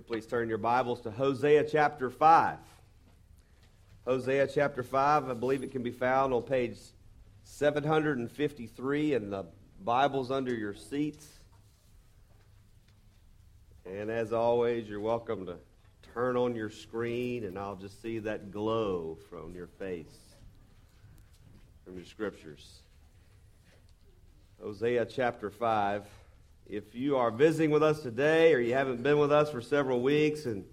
could please turn your Bibles to Hosea chapter 5. Hosea chapter 5, I believe it can be found on page 753 in the Bibles under your seats. And as always, you're welcome to turn on your screen, and I'll just see that glow from your face from your scriptures. Hosea chapter 5. If you are visiting with us today or you haven't been with us for several weeks and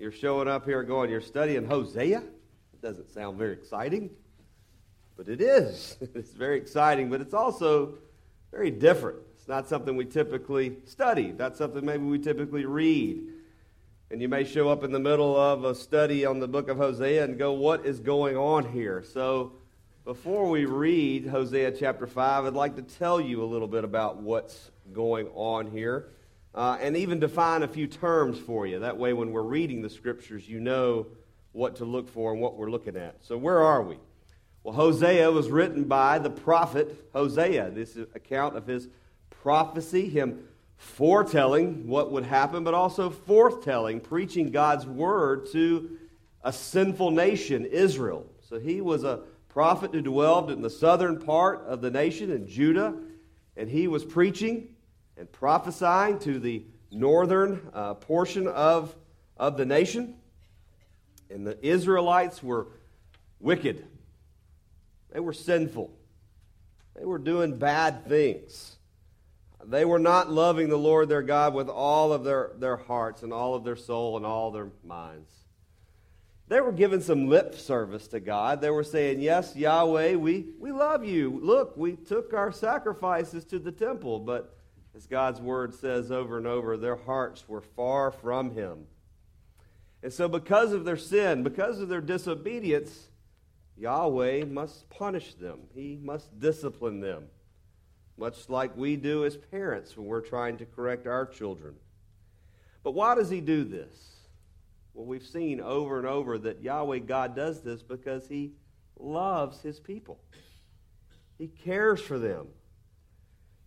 you're showing up here going, you're studying Hosea? It doesn't sound very exciting, but it is. It's very exciting, but it's also very different. It's not something we typically study, not something maybe we typically read. And you may show up in the middle of a study on the book of Hosea and go, What is going on here? So, before we read Hosea chapter 5, I'd like to tell you a little bit about what's going on here uh, and even define a few terms for you. That way, when we're reading the scriptures, you know what to look for and what we're looking at. So, where are we? Well, Hosea was written by the prophet Hosea. This is account of his prophecy, him foretelling what would happen, but also forthtelling, preaching God's word to a sinful nation, Israel. So he was a prophet who dwelled in the southern part of the nation in Judah, and he was preaching and prophesying to the northern uh, portion of, of the nation. And the Israelites were wicked, they were sinful, they were doing bad things. They were not loving the Lord their God with all of their, their hearts and all of their soul and all their minds. They were giving some lip service to God. They were saying, Yes, Yahweh, we, we love you. Look, we took our sacrifices to the temple, but as God's word says over and over, their hearts were far from Him. And so, because of their sin, because of their disobedience, Yahweh must punish them, He must discipline them, much like we do as parents when we're trying to correct our children. But why does He do this? Well, we've seen over and over that Yahweh God does this because He loves His people. He cares for them.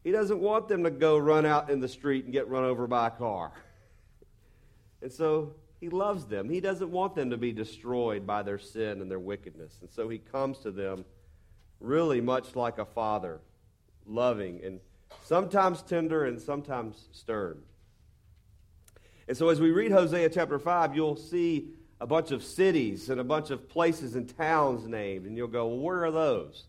He doesn't want them to go run out in the street and get run over by a car. And so he loves them. He doesn't want them to be destroyed by their sin and their wickedness. And so he comes to them really much like a father, loving and sometimes tender and sometimes stern. And so as we read Hosea chapter 5, you'll see a bunch of cities and a bunch of places and towns named. And you'll go, well, where are those?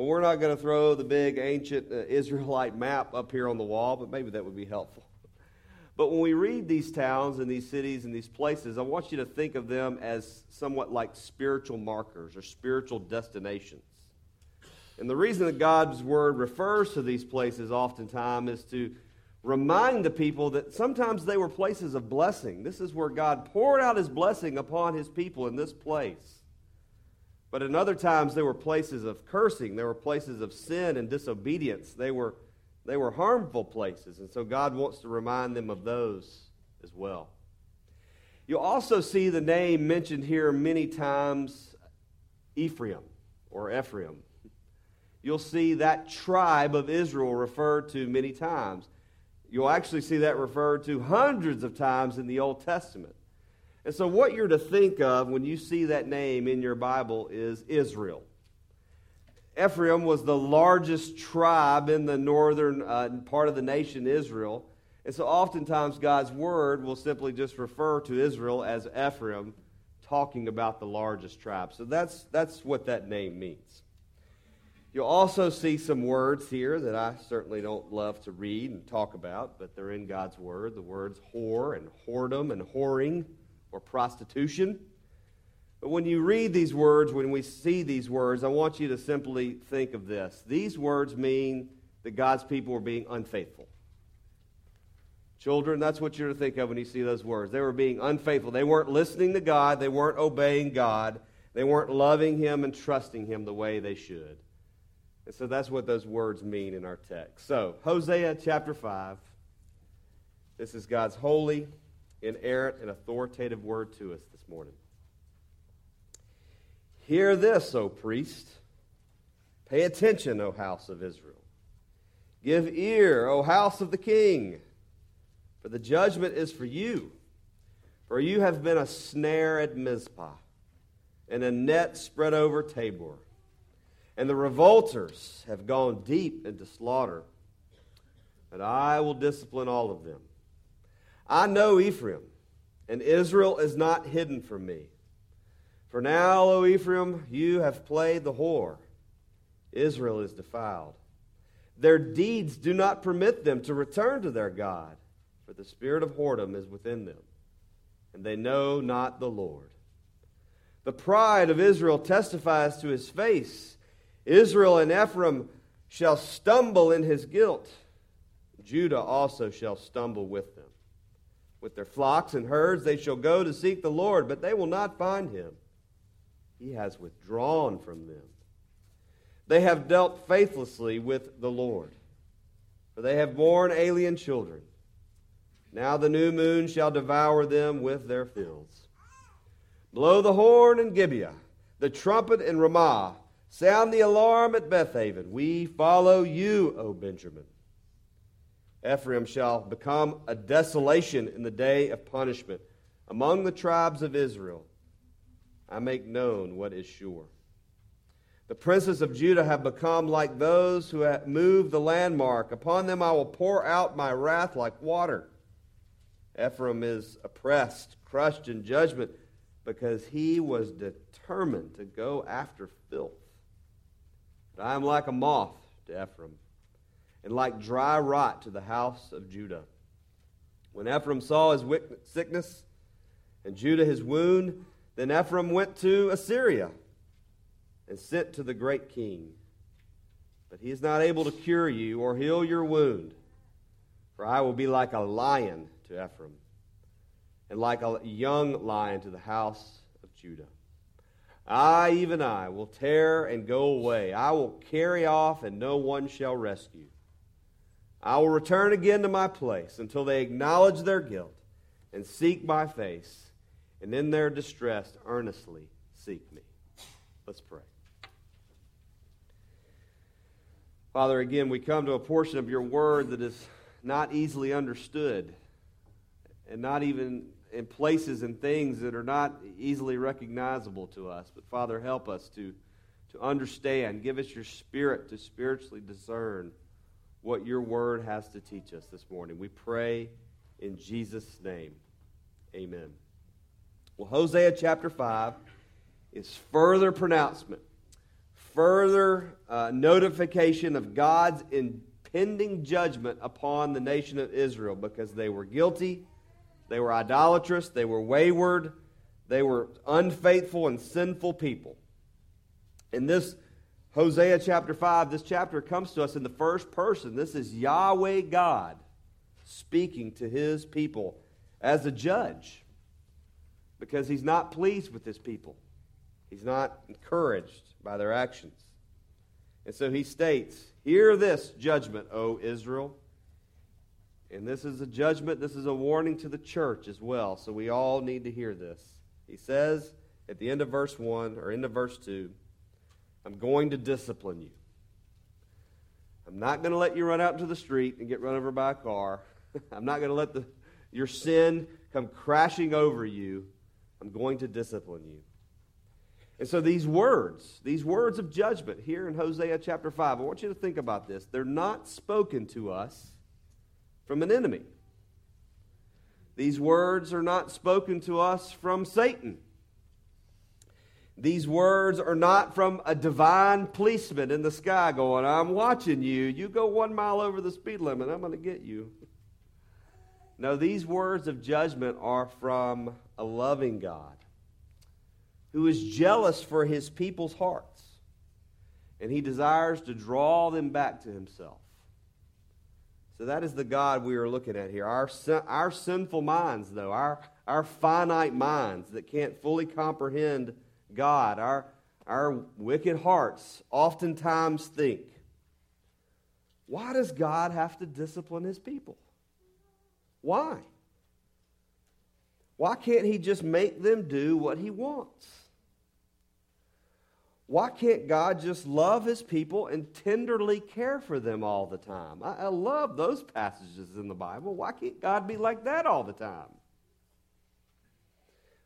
Well, we're not going to throw the big ancient uh, Israelite map up here on the wall, but maybe that would be helpful. But when we read these towns and these cities and these places, I want you to think of them as somewhat like spiritual markers or spiritual destinations. And the reason that God's word refers to these places oftentimes is to remind the people that sometimes they were places of blessing. This is where God poured out his blessing upon his people in this place. But in other times, there were places of cursing, there were places of sin and disobedience. They were, they were harmful places. And so God wants to remind them of those as well. You'll also see the name mentioned here many times Ephraim or Ephraim. You'll see that tribe of Israel referred to many times. You'll actually see that referred to hundreds of times in the Old Testament. And so, what you're to think of when you see that name in your Bible is Israel. Ephraim was the largest tribe in the northern uh, part of the nation, Israel. And so, oftentimes, God's word will simply just refer to Israel as Ephraim, talking about the largest tribe. So, that's, that's what that name means. You'll also see some words here that I certainly don't love to read and talk about, but they're in God's word. The words whore and whoredom and whoring or prostitution. But when you read these words, when we see these words, I want you to simply think of this. These words mean that God's people were being unfaithful. Children, that's what you're to think of when you see those words. They were being unfaithful. They weren't listening to God, they weren't obeying God, they weren't loving Him and trusting Him the way they should. And so that's what those words mean in our text. So, Hosea chapter 5. This is God's holy, inerrant, and authoritative word to us this morning. Hear this, O priest. Pay attention, O house of Israel. Give ear, O house of the king, for the judgment is for you. For you have been a snare at Mizpah, and a net spread over Tabor. And the revolters have gone deep into slaughter. But I will discipline all of them. I know Ephraim, and Israel is not hidden from me. For now, O Ephraim, you have played the whore. Israel is defiled. Their deeds do not permit them to return to their God, for the spirit of whoredom is within them and they know not the Lord. The pride of Israel testifies to his face. Israel and Ephraim shall stumble in his guilt. Judah also shall stumble with them. With their flocks and herds they shall go to seek the Lord, but they will not find him. He has withdrawn from them. They have dealt faithlessly with the Lord, for they have borne alien children. Now the new moon shall devour them with their fields. Blow the horn in Gibeah, the trumpet in Ramah. Sound the alarm at Bethaven. We follow you, O Benjamin. Ephraim shall become a desolation in the day of punishment among the tribes of Israel. I make known what is sure. The princes of Judah have become like those who have moved the landmark. Upon them I will pour out my wrath like water. Ephraim is oppressed, crushed in judgment, because he was determined to go after filth. But I am like a moth to Ephraim, and like dry rot to the house of Judah. When Ephraim saw his sickness and Judah his wound, then Ephraim went to Assyria and sent to the great king. But he is not able to cure you or heal your wound, for I will be like a lion to Ephraim, and like a young lion to the house of Judah. I, even I, will tear and go away. I will carry off, and no one shall rescue. I will return again to my place until they acknowledge their guilt and seek my face, and in their distress earnestly seek me. Let's pray. Father, again, we come to a portion of your word that is not easily understood and not even in places and things that are not easily recognizable to us. But Father, help us to, to understand. Give us your spirit to spiritually discern what your word has to teach us this morning. We pray in Jesus' name. Amen. Well, Hosea chapter 5 is further pronouncement, further uh, notification of God's impending judgment upon the nation of Israel because they were guilty they were idolatrous, they were wayward, they were unfaithful and sinful people. In this Hosea chapter 5, this chapter comes to us in the first person. This is Yahweh God speaking to his people as a judge because he's not pleased with his people. He's not encouraged by their actions. And so he states, Hear this judgment, O Israel. And this is a judgment, this is a warning to the church as well. So we all need to hear this. He says at the end of verse 1 or end of verse 2, I'm going to discipline you. I'm not going to let you run out into the street and get run over by a car. I'm not going to let the, your sin come crashing over you. I'm going to discipline you. And so these words, these words of judgment here in Hosea chapter 5, I want you to think about this. They're not spoken to us from an enemy. These words are not spoken to us from Satan. These words are not from a divine policeman in the sky going, I'm watching you. You go one mile over the speed limit, I'm going to get you. No, these words of judgment are from a loving God who is jealous for his people's hearts, and he desires to draw them back to himself. So that is the God we are looking at here. Our, our sinful minds, though, our, our finite minds that can't fully comprehend God, our, our wicked hearts oftentimes think, why does God have to discipline his people? Why? Why can't he just make them do what he wants? Why can't God just love his people and tenderly care for them all the time? I, I, love those passages in the Bible. Why can't God be like that all the time?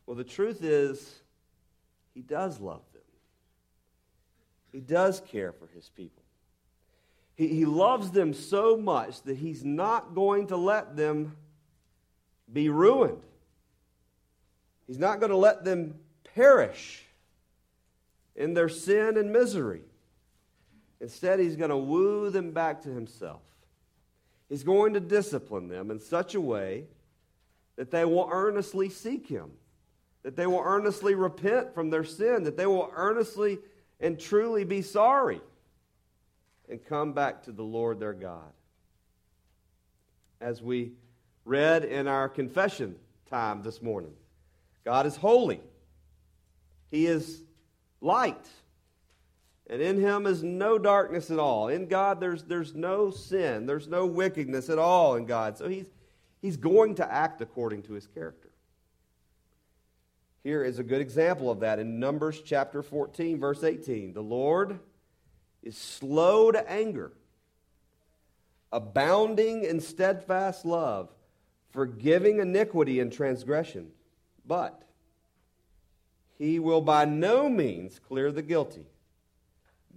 Well, the truth is, he does love them. He does care for his people. He, he loves them so much that he's not going to let them be ruined. He's not going to let them perish in their sin and misery. Instead, he's going to woo them back to himself. He's going to discipline them in such a way that they will earnestly seek him, that they will earnestly repent from their sin, that they will earnestly and truly be sorry and come back to the Lord their God. As we read in our confession time this morning, God is holy, He is light. And in him is no darkness at all. In God, there's, there's no sin, there's no wickedness at all in God. So he's, he's going to act according to his character. Here is a good example of that in Numbers chapter 14, verse 18. The Lord is slow to anger, abounding in steadfast love, forgiving iniquity and transgression. But he will by no means clear the guilty,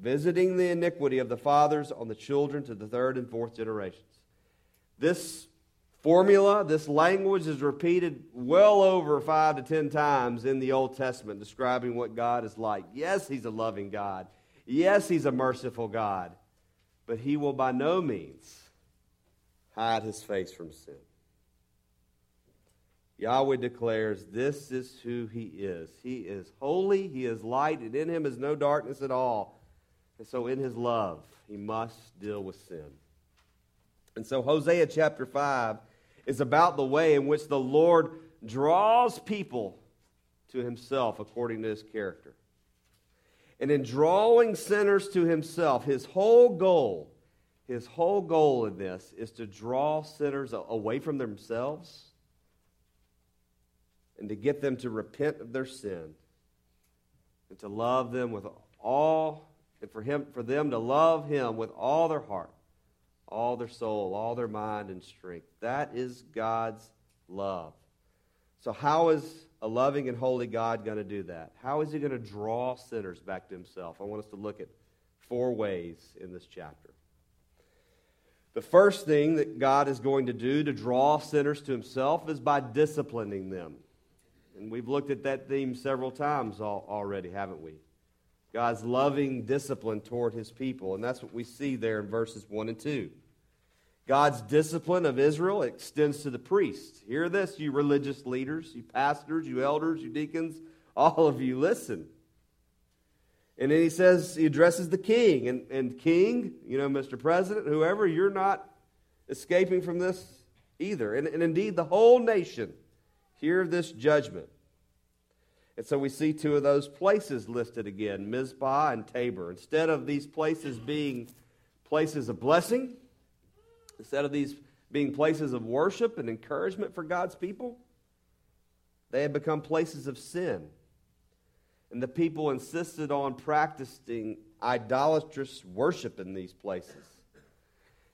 visiting the iniquity of the fathers on the children to the third and fourth generations. This formula, this language is repeated well over five to ten times in the Old Testament, describing what God is like. Yes, He's a loving God. Yes, He's a merciful God. But He will by no means hide His face from sin. Yahweh declares, This is who He is. He is holy, He is light, and in Him is no darkness at all. And so, in His love, He must deal with sin. And so, Hosea chapter 5 is about the way in which the Lord draws people to Himself according to His character. And in drawing sinners to Himself, His whole goal, His whole goal in this is to draw sinners away from themselves and to get them to repent of their sin and to love them with all and for him for them to love him with all their heart all their soul all their mind and strength. That is god's love. So how is a loving and holy god going to do that? How is he going to draw sinners back to himself? I want us to look at four ways in this chapter. The first thing that god is going to do to draw sinners to himself is by disciplining them. And we've looked at that theme several times already, haven't we? God's loving discipline toward his people. And that's what we see there in verses 1 and 2. God's discipline of Israel extends to the priests. Hear this, you religious leaders, you pastors, you elders, you deacons, all of you, listen. And then he says, he addresses the king. And, and king, you know, Mr. President, whoever, you're not escaping from this either. And, and indeed, the whole nation hear this judgment. And so we see two of those places listed again Mizpah and Tabor. Instead of these places being places of blessing, instead of these being places of worship and encouragement for God's people, they had become places of sin. And the people insisted on practicing idolatrous worship in these places.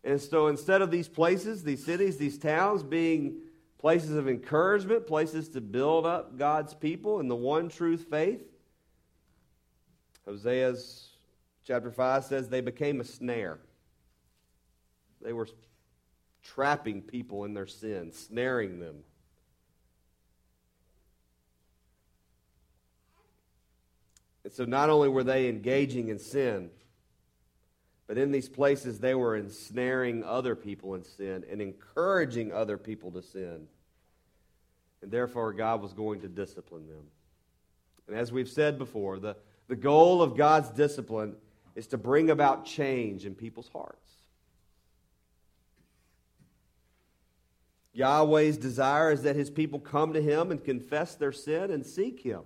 And so instead of these places, these cities, these towns being places of encouragement, places to build up God's people in the one truth faith. Hosea's chapter 5 says they became a snare. They were trapping people in their sin, snaring them. And so not only were they engaging in sin, but in these places, they were ensnaring other people in sin and encouraging other people to sin. And therefore, God was going to discipline them. And as we've said before, the, the goal of God's discipline is to bring about change in people's hearts. Yahweh's desire is that his people come to him and confess their sin and seek him.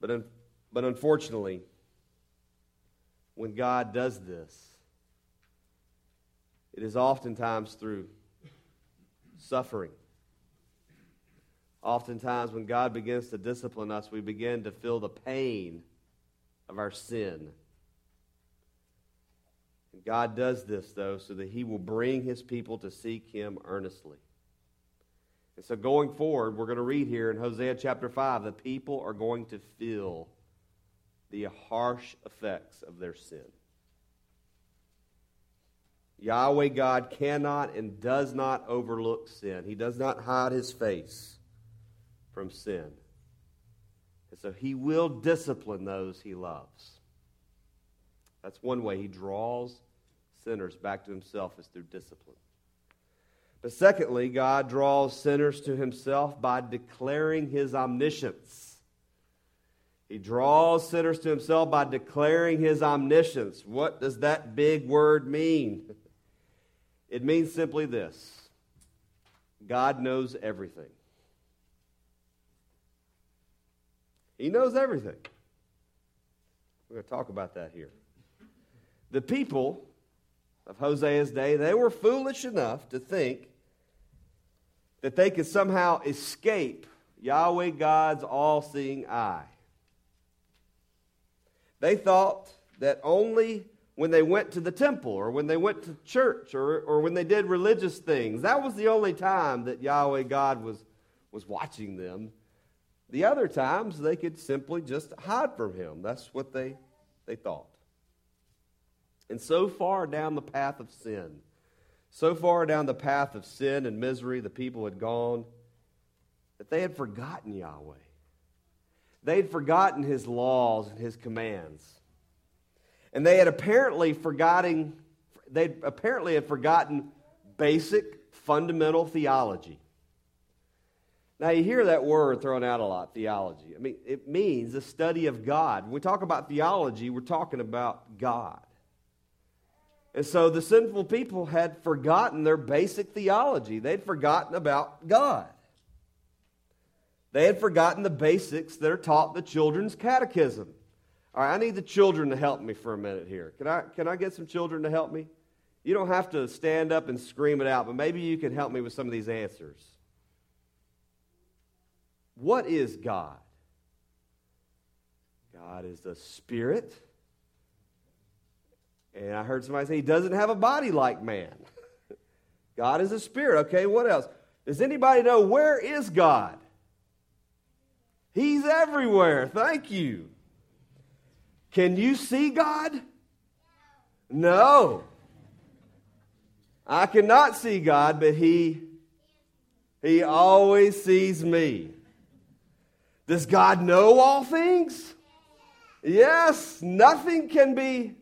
But, but unfortunately, when God does this, it is oftentimes through suffering. Oftentimes, when God begins to discipline us, we begin to feel the pain of our sin. And God does this, though, so that He will bring His people to seek Him earnestly. And so going forward, we're going to read here in Hosea chapter 5 the people are going to feel the harsh effects of their sin. Yahweh God cannot and does not overlook sin. He does not hide his face from sin. And so he will discipline those he loves. That's one way he draws sinners back to himself is through discipline. But secondly, God draws sinners to himself by declaring his omniscience. He draws sinners to himself by declaring his omniscience. What does that big word mean? It means simply this God knows everything. He knows everything. We're going to talk about that here. The people of Hosea's day, they were foolish enough to think that they could somehow escape Yahweh God's all seeing eye. They thought that only when they went to the temple or when they went to church or, or when they did religious things, that was the only time that Yahweh God was, was watching them. The other times, they could simply just hide from him. That's what they, they thought. And so far down the path of sin, so far down the path of sin and misery, the people had gone that they had forgotten Yahweh. They had forgotten his laws and his commands. And they had apparently forgotten, they apparently had forgotten basic fundamental theology. Now, you hear that word thrown out a lot, theology. I mean, it means the study of God. When we talk about theology, we're talking about God. And so the sinful people had forgotten their basic theology. They'd forgotten about God. They had forgotten the basics that are taught the children's catechism. All right, I need the children to help me for a minute here. Can I, can I get some children to help me? You don't have to stand up and scream it out, but maybe you can help me with some of these answers. What is God? God is the Spirit. And I heard somebody say he doesn't have a body like man. God is a spirit. Okay, what else? Does anybody know where is God? He's everywhere. Thank you. Can you see God? No. I cannot see God, but he he always sees me. Does God know all things? Yes, nothing can be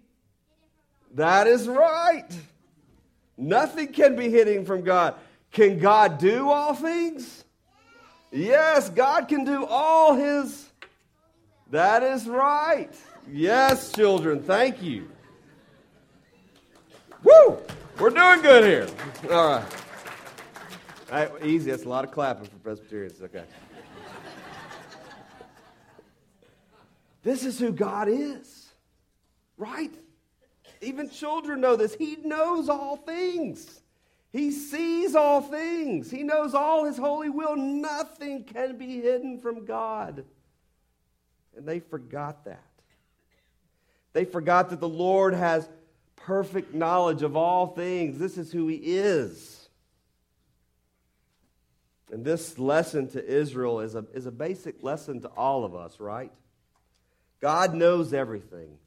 that is right. Nothing can be hidden from God. Can God do all things? Yes, God can do all his. That is right. Yes, children, thank you. Woo! We're doing good here. All right. All right easy. That's a lot of clapping for Presbyterians. Okay. this is who God is, right? Even children know this. He knows all things. He sees all things. He knows all his holy will. Nothing can be hidden from God. And they forgot that. They forgot that the Lord has perfect knowledge of all things. This is who he is. And this lesson to Israel is a, is a basic lesson to all of us, right? God knows everything.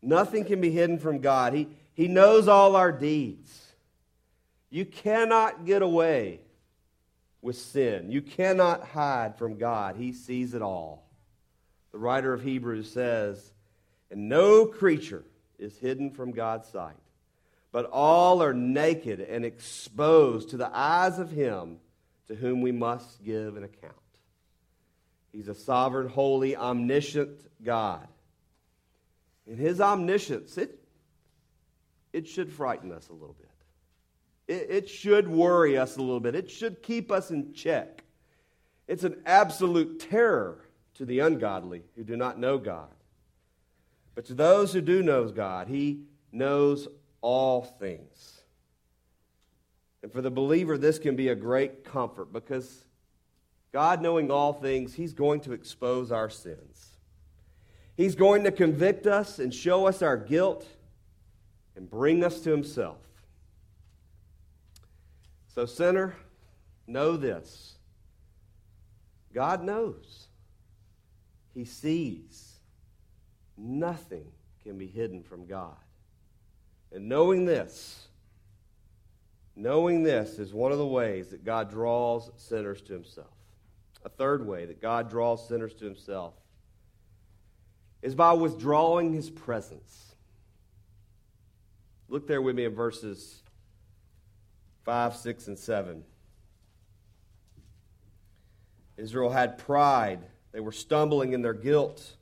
Nothing can be hidden from God. He, he knows all our deeds. You cannot get away with sin. You cannot hide from God. He sees it all. The writer of Hebrews says, And no creature is hidden from God's sight, but all are naked and exposed to the eyes of Him to whom we must give an account. He's a sovereign, holy, omniscient God. And his omniscience, it, it should frighten us a little bit. It, it should worry us a little bit. It should keep us in check. It's an absolute terror to the ungodly who do not know God. But to those who do know God, he knows all things. And for the believer, this can be a great comfort because God, knowing all things, he's going to expose our sins. He's going to convict us and show us our guilt and bring us to Himself. So, sinner, know this God knows. He sees. Nothing can be hidden from God. And knowing this, knowing this is one of the ways that God draws sinners to himself. A third way that God draws sinners to himself is by withdrawing his presence. Look there with me in verses 5, 6, and 7. Israel had pride. They were stumbling in their guilt.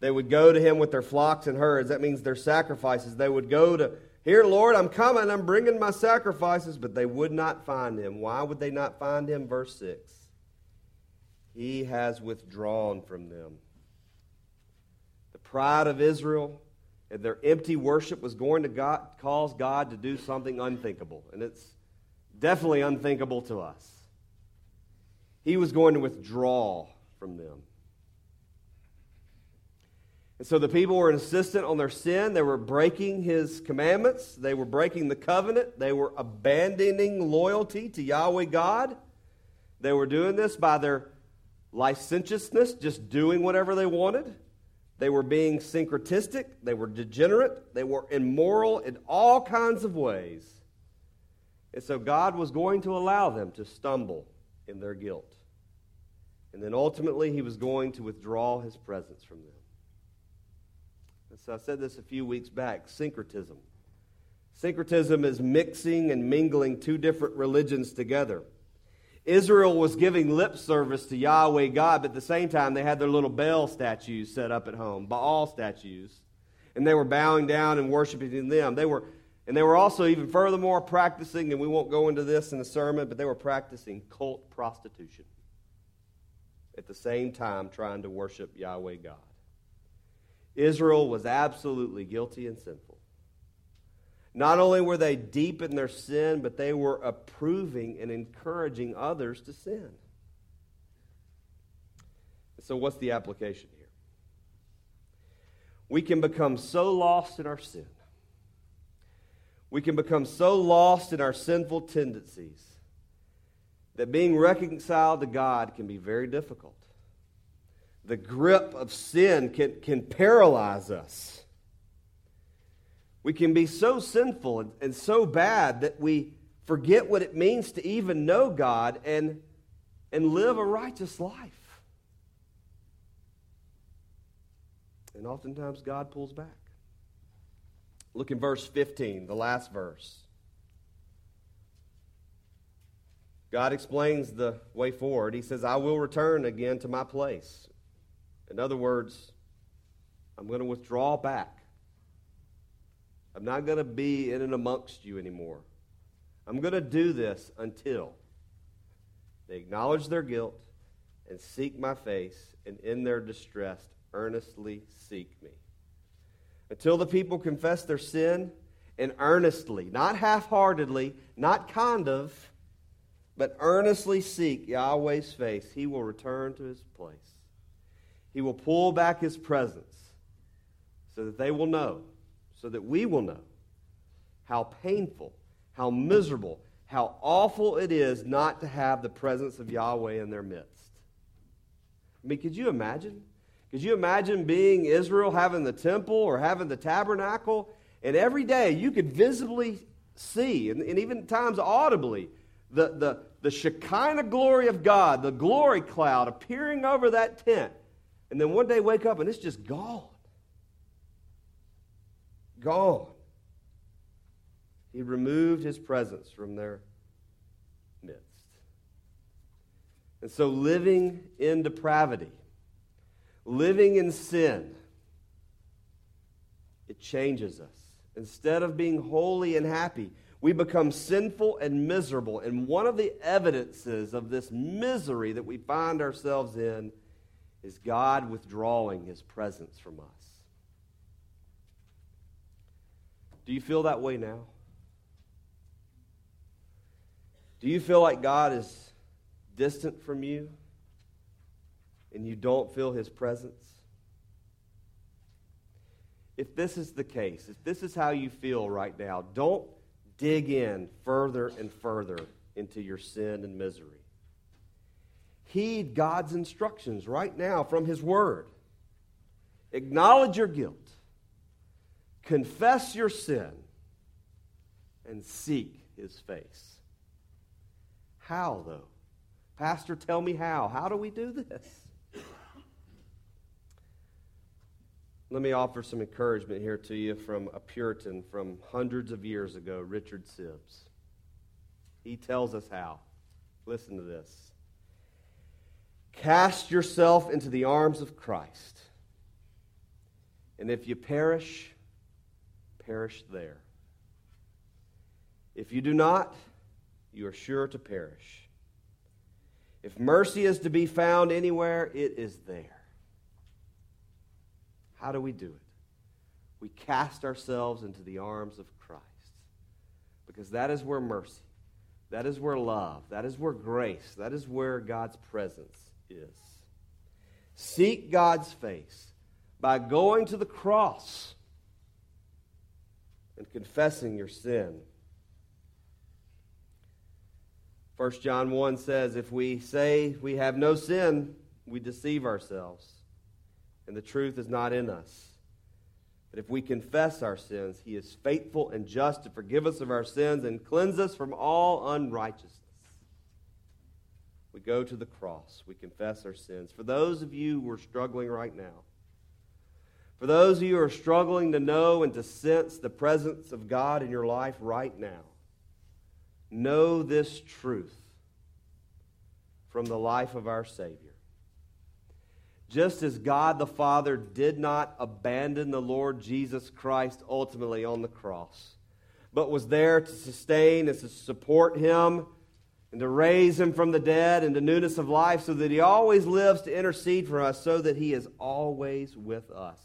They would go to him with their flocks and herds. That means their sacrifices. They would go to, Here, Lord, I'm coming. I'm bringing my sacrifices. But they would not find him. Why would they not find him? Verse 6. He has withdrawn from them. The pride of Israel their empty worship was going to God, cause God to do something unthinkable. And it's definitely unthinkable to us. He was going to withdraw from them. And so the people were insistent on their sin. They were breaking his commandments. They were breaking the covenant. They were abandoning loyalty to Yahweh God. They were doing this by their licentiousness, just doing whatever they wanted. They were being syncretistic. They were degenerate. They were immoral in all kinds of ways. And so God was going to allow them to stumble in their guilt. And then ultimately, he was going to withdraw his presence from them. And so I said this a few weeks back syncretism. Syncretism is mixing and mingling two different religions together. Israel was giving lip service to Yahweh God, but at the same time, they had their little Baal statues set up at home, Baal statues. And they were bowing down and worshiping them. They were, and they were also, even furthermore, practicing, and we won't go into this in the sermon, but they were practicing cult prostitution. At the same time, trying to worship Yahweh God. Israel was absolutely guilty and sinful. Not only were they deep in their sin, but they were approving and encouraging others to sin. So, what's the application here? We can become so lost in our sin. We can become so lost in our sinful tendencies that being reconciled to God can be very difficult the grip of sin can, can paralyze us. We can be so sinful and, and so bad that we forget what it means to even know God and, and live a righteous life. And oftentimes God pulls back. Look in verse 15, the last verse. God explains the way forward. He says, I will return again to my place in other words, I'm going to withdraw back. I'm not going to be in and amongst you anymore. I'm going to do this until they acknowledge their guilt and seek my face, and in their distress earnestly seek me. Until the people confess their sin and earnestly, not half heartedly, not kind of, but earnestly seek Yahweh's face, he will return to his place. He will pull back his presence so that they will know, so that we will know how painful, how miserable, how awful it is not to have the presence of Yahweh in their midst. I mean, could you imagine? Could you imagine being Israel, having the temple or having the tabernacle, and every day you could visibly see, and, and even times audibly, the, the, the Shekinah glory of God, the glory cloud appearing over that tent and then one day wake up and it's just gone. Gone. He removed his presence from their midst. And so living in depravity, living in sin, it changes us. Instead of being holy and happy, we become sinful and miserable. And one of the evidences of this misery that we find ourselves in is God withdrawing his presence from us. Do you feel that way now? Do you feel like God is distant from you and you don't feel his presence? If this is the case, if this is how you feel right now, don't dig in further and further into your sin and misery. Heed God's instructions right now from His Word. Acknowledge your guilt. Confess your sin and seek His face. How, though? Pastor, tell me how. How do we do this? Let me offer some encouragement here to you from a Puritan from hundreds of years ago, Richard Sibbes. He tells us how. Listen to this. Cast yourself into the arms of Christ. And if you perish, perish there. If you do not, you are sure to perish. If mercy is to be found anywhere, it is there. How do we do it? We cast ourselves into the arms of Christ. Because that is where mercy, that is where love, that is where grace, that is where God's presence is. Seek God's face by going to the cross and confessing your sin. 1 John 1 says, If we say we have no sin, we deceive ourselves, and the truth is not in us. But if we confess our sins, he is faithful and just to forgive us of our sins and cleanse us from all unrighteousness. We go to the cross, we confess our sins. For those of you who are struggling right now, for those of you who are struggling to know and to sense the presence of God in your life right now, know this truth from the life of our Savior. Just as God the Father did not abandon the Lord Jesus Christ ultimately on the cross, but was there to sustain and to support him and to raise him from the dead into newness of life, so that he always lives to intercede for us, so that he is always with us.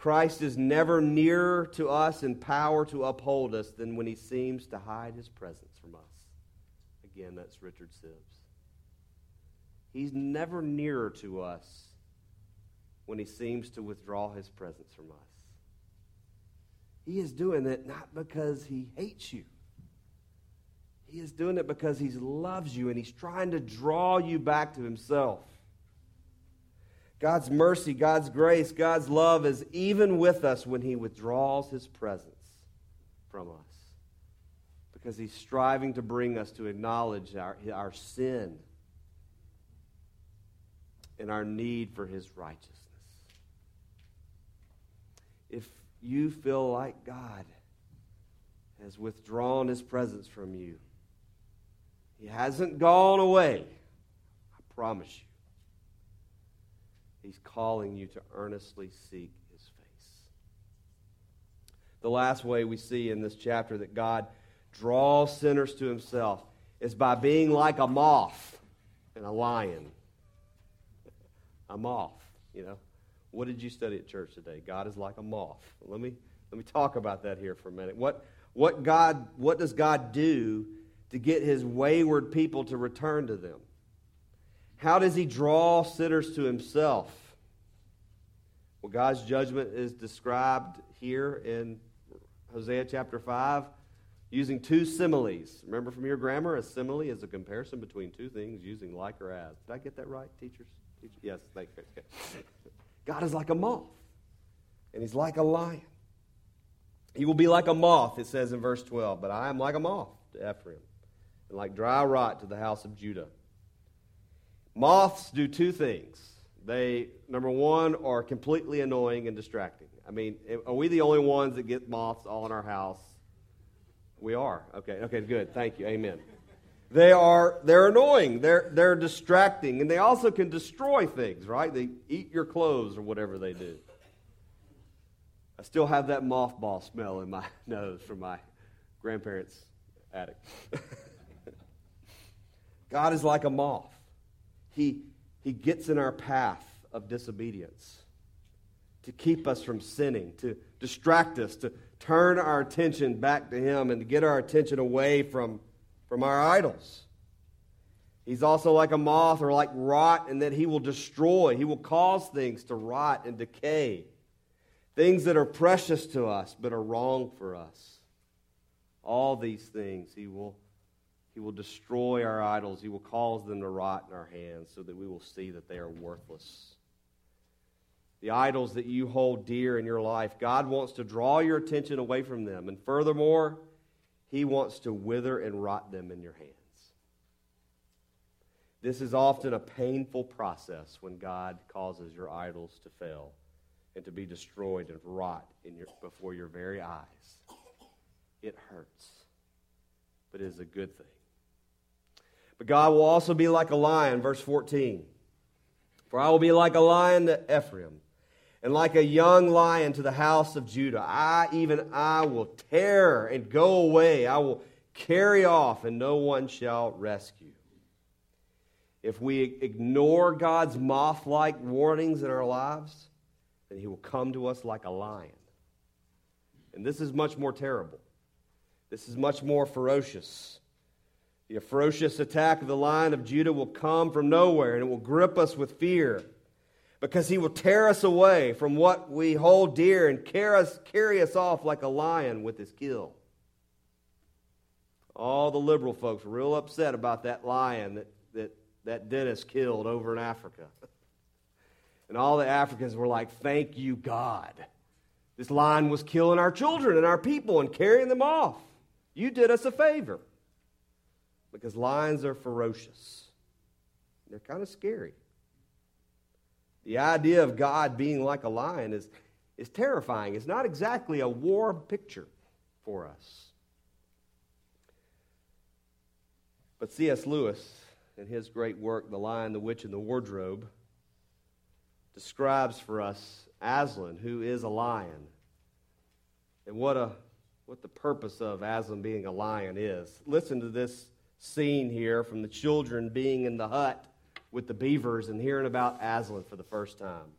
Christ is never nearer to us in power to uphold us than when he seems to hide his presence from us. Again, that's Richard Sibbes. He's never nearer to us when he seems to withdraw his presence from us. He is doing it not because he hates you. He is doing it because he loves you and he's trying to draw you back to himself. God's mercy, God's grace, God's love is even with us when He withdraws His presence from us. Because He's striving to bring us to acknowledge our, our sin and our need for His righteousness. If you feel like God has withdrawn His presence from you, He hasn't gone away, I promise you. He's calling you to earnestly seek his face. The last way we see in this chapter that God draws sinners to himself is by being like a moth and a lion. a moth, you know. What did you study at church today? God is like a moth. Let me let me talk about that here for a minute. What what God what does God do to get his wayward people to return to them? How does he draw sinners to himself? Well, God's judgment is described here in Hosea chapter 5 using two similes. Remember from your grammar, a simile is a comparison between two things using like or as. Did I get that right, teachers? teachers? Yes, thank you. God is like a moth, and he's like a lion. He will be like a moth, it says in verse 12, but I am like a moth to Ephraim, and like dry rot to the house of Judah. Moths do two things. They, number one, are completely annoying and distracting. I mean, are we the only ones that get moths all in our house? We are. Okay, okay, good. Thank you. Amen. They are they're annoying. They're they're distracting, and they also can destroy things, right? They eat your clothes or whatever they do. I still have that mothball smell in my nose from my grandparents' attic. God is like a moth. He, he gets in our path of disobedience to keep us from sinning, to distract us, to turn our attention back to Him, and to get our attention away from, from our idols. He's also like a moth or like rot in that He will destroy, He will cause things to rot and decay. Things that are precious to us but are wrong for us. All these things He will He will destroy our idols. He will cause them to rot in our hands so that we will see that they are worthless. The idols that you hold dear in your life, God wants to draw your attention away from them. And furthermore, He wants to wither and rot them in your hands. This is often a painful process when God causes your idols to fail and to be destroyed and rot your, before your very eyes. It hurts, but it is a good thing. But God will also be like a lion, verse 14. For I will be like a lion to Ephraim, and like a young lion to the house of Judah. I, even I, will tear and go away. I will carry off, and no one shall rescue. If we ignore God's moth like warnings in our lives, then he will come to us like a lion. And this is much more terrible. This is much more ferocious. The ferocious attack of the lion of Judah will come from nowhere and it will grip us with fear because he will tear us away from what we hold dear and carry us, off like a lion with his kill. All the liberal folks were real upset about that lion that, that, that Dennis killed over in Africa. And all the Africans were like, Thank you, God. This lion was killing our children and our people and carrying them off. You did us a favor. Because lions are ferocious, they're kind of scary. The idea of God being like a lion is, is terrifying. It's not exactly a warm picture for us. But C.S. Lewis, in his great work, The Lion, the Witch, and the Wardrobe, describes for us Aslan, who is a lion, and what, a, what the purpose of Aslan being a lion is. Listen to this scene here from the children being in the hut with the beavers and hearing about Aslan for the first time.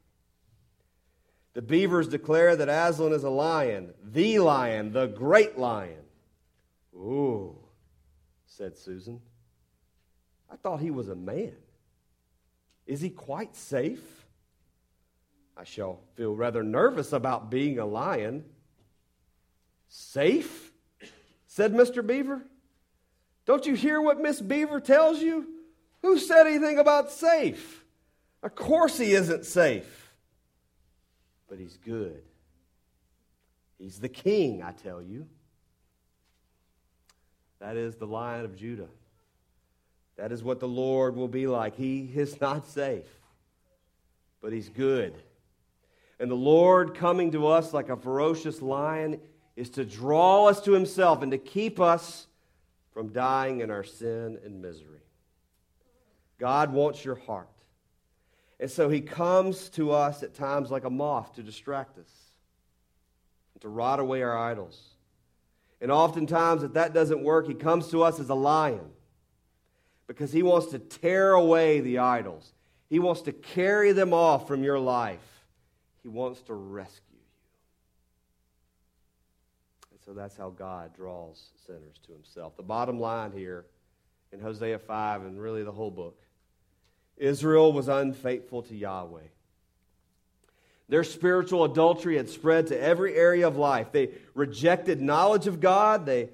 The beavers declare that Aslan is a lion, the lion, the great lion. Ooh, said Susan. I thought he was a man. Is he quite safe? I shall feel rather nervous about being a lion. Safe? said Mr. Beaver. Don't you hear what Miss Beaver tells you? Who said anything about safe? Of course he isn't safe. But he's good. He's the king, I tell you. That is the lion of Judah. That is what the Lord will be like. He is not safe, but he's good. And the Lord coming to us like a ferocious lion is to draw us to himself and to keep us from dying in our sin and misery. God wants your heart. And so he comes to us at times like a moth to distract us, to rot away our idols. And oftentimes, if that doesn't work, he comes to us as a lion because he wants to tear away the idols. He wants to carry them off from your life. He wants to rescue so that's how God draws sinners to himself. The bottom line here in Hosea 5 and really the whole book Israel was unfaithful to Yahweh. Their spiritual adultery had spread to every area of life. They rejected knowledge of God. They,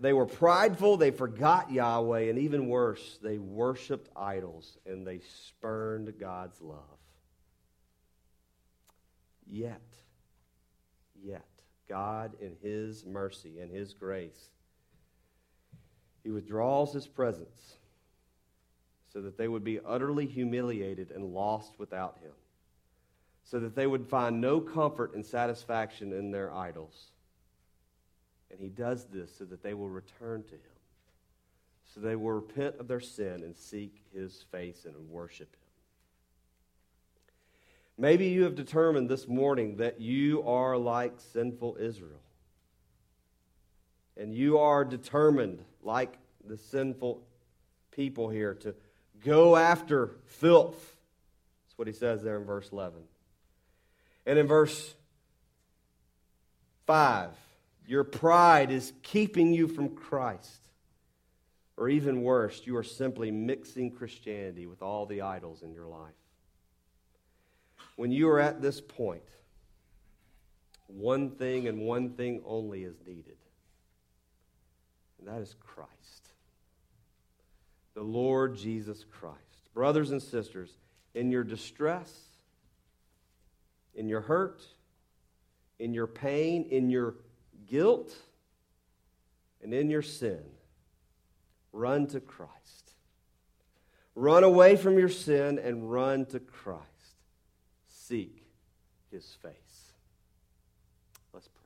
they were prideful. They forgot Yahweh. And even worse, they worshiped idols and they spurned God's love. Yet, yet, God, in His mercy and His grace, He withdraws His presence so that they would be utterly humiliated and lost without Him, so that they would find no comfort and satisfaction in their idols. And He does this so that they will return to Him, so they will repent of their sin and seek His face and worship Him. Maybe you have determined this morning that you are like sinful Israel. And you are determined, like the sinful people here, to go after filth. That's what he says there in verse 11. And in verse 5, your pride is keeping you from Christ. Or even worse, you are simply mixing Christianity with all the idols in your life when you are at this point, one thing and one thing only is needed, and that is Christ. the Lord Jesus Christ. Brothers and sisters, in your distress, in your hurt, in your pain, in your guilt, and in your sin, run to Christ. Run away from your sin and run to Christ. Seek his face. Let's pray.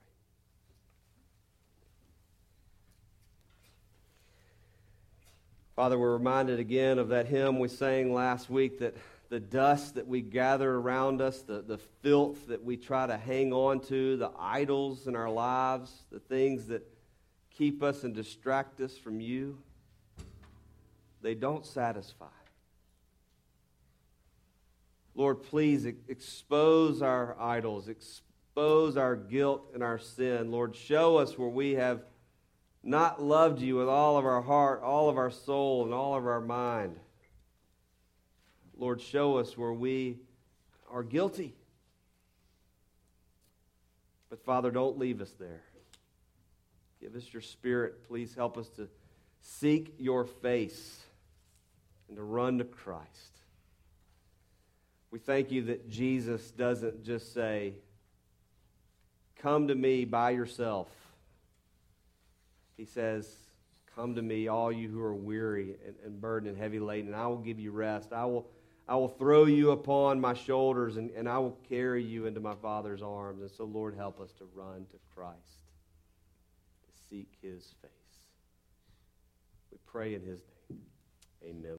Father, we're reminded again of that hymn we sang last week that the dust that we gather around us, the, the filth that we try to hang on to, the idols in our lives, the things that keep us and distract us from you, they don't satisfy. Lord, please expose our idols, expose our guilt and our sin. Lord, show us where we have not loved you with all of our heart, all of our soul, and all of our mind. Lord, show us where we are guilty. But Father, don't leave us there. Give us your spirit. Please help us to seek your face and to run to Christ. We thank you that Jesus doesn't just say, Come to me by yourself. He says, Come to me, all you who are weary and, and burdened and heavy laden, and I will give you rest. I will, I will throw you upon my shoulders, and, and I will carry you into my Father's arms. And so, Lord, help us to run to Christ, to seek his face. We pray in his name. Amen.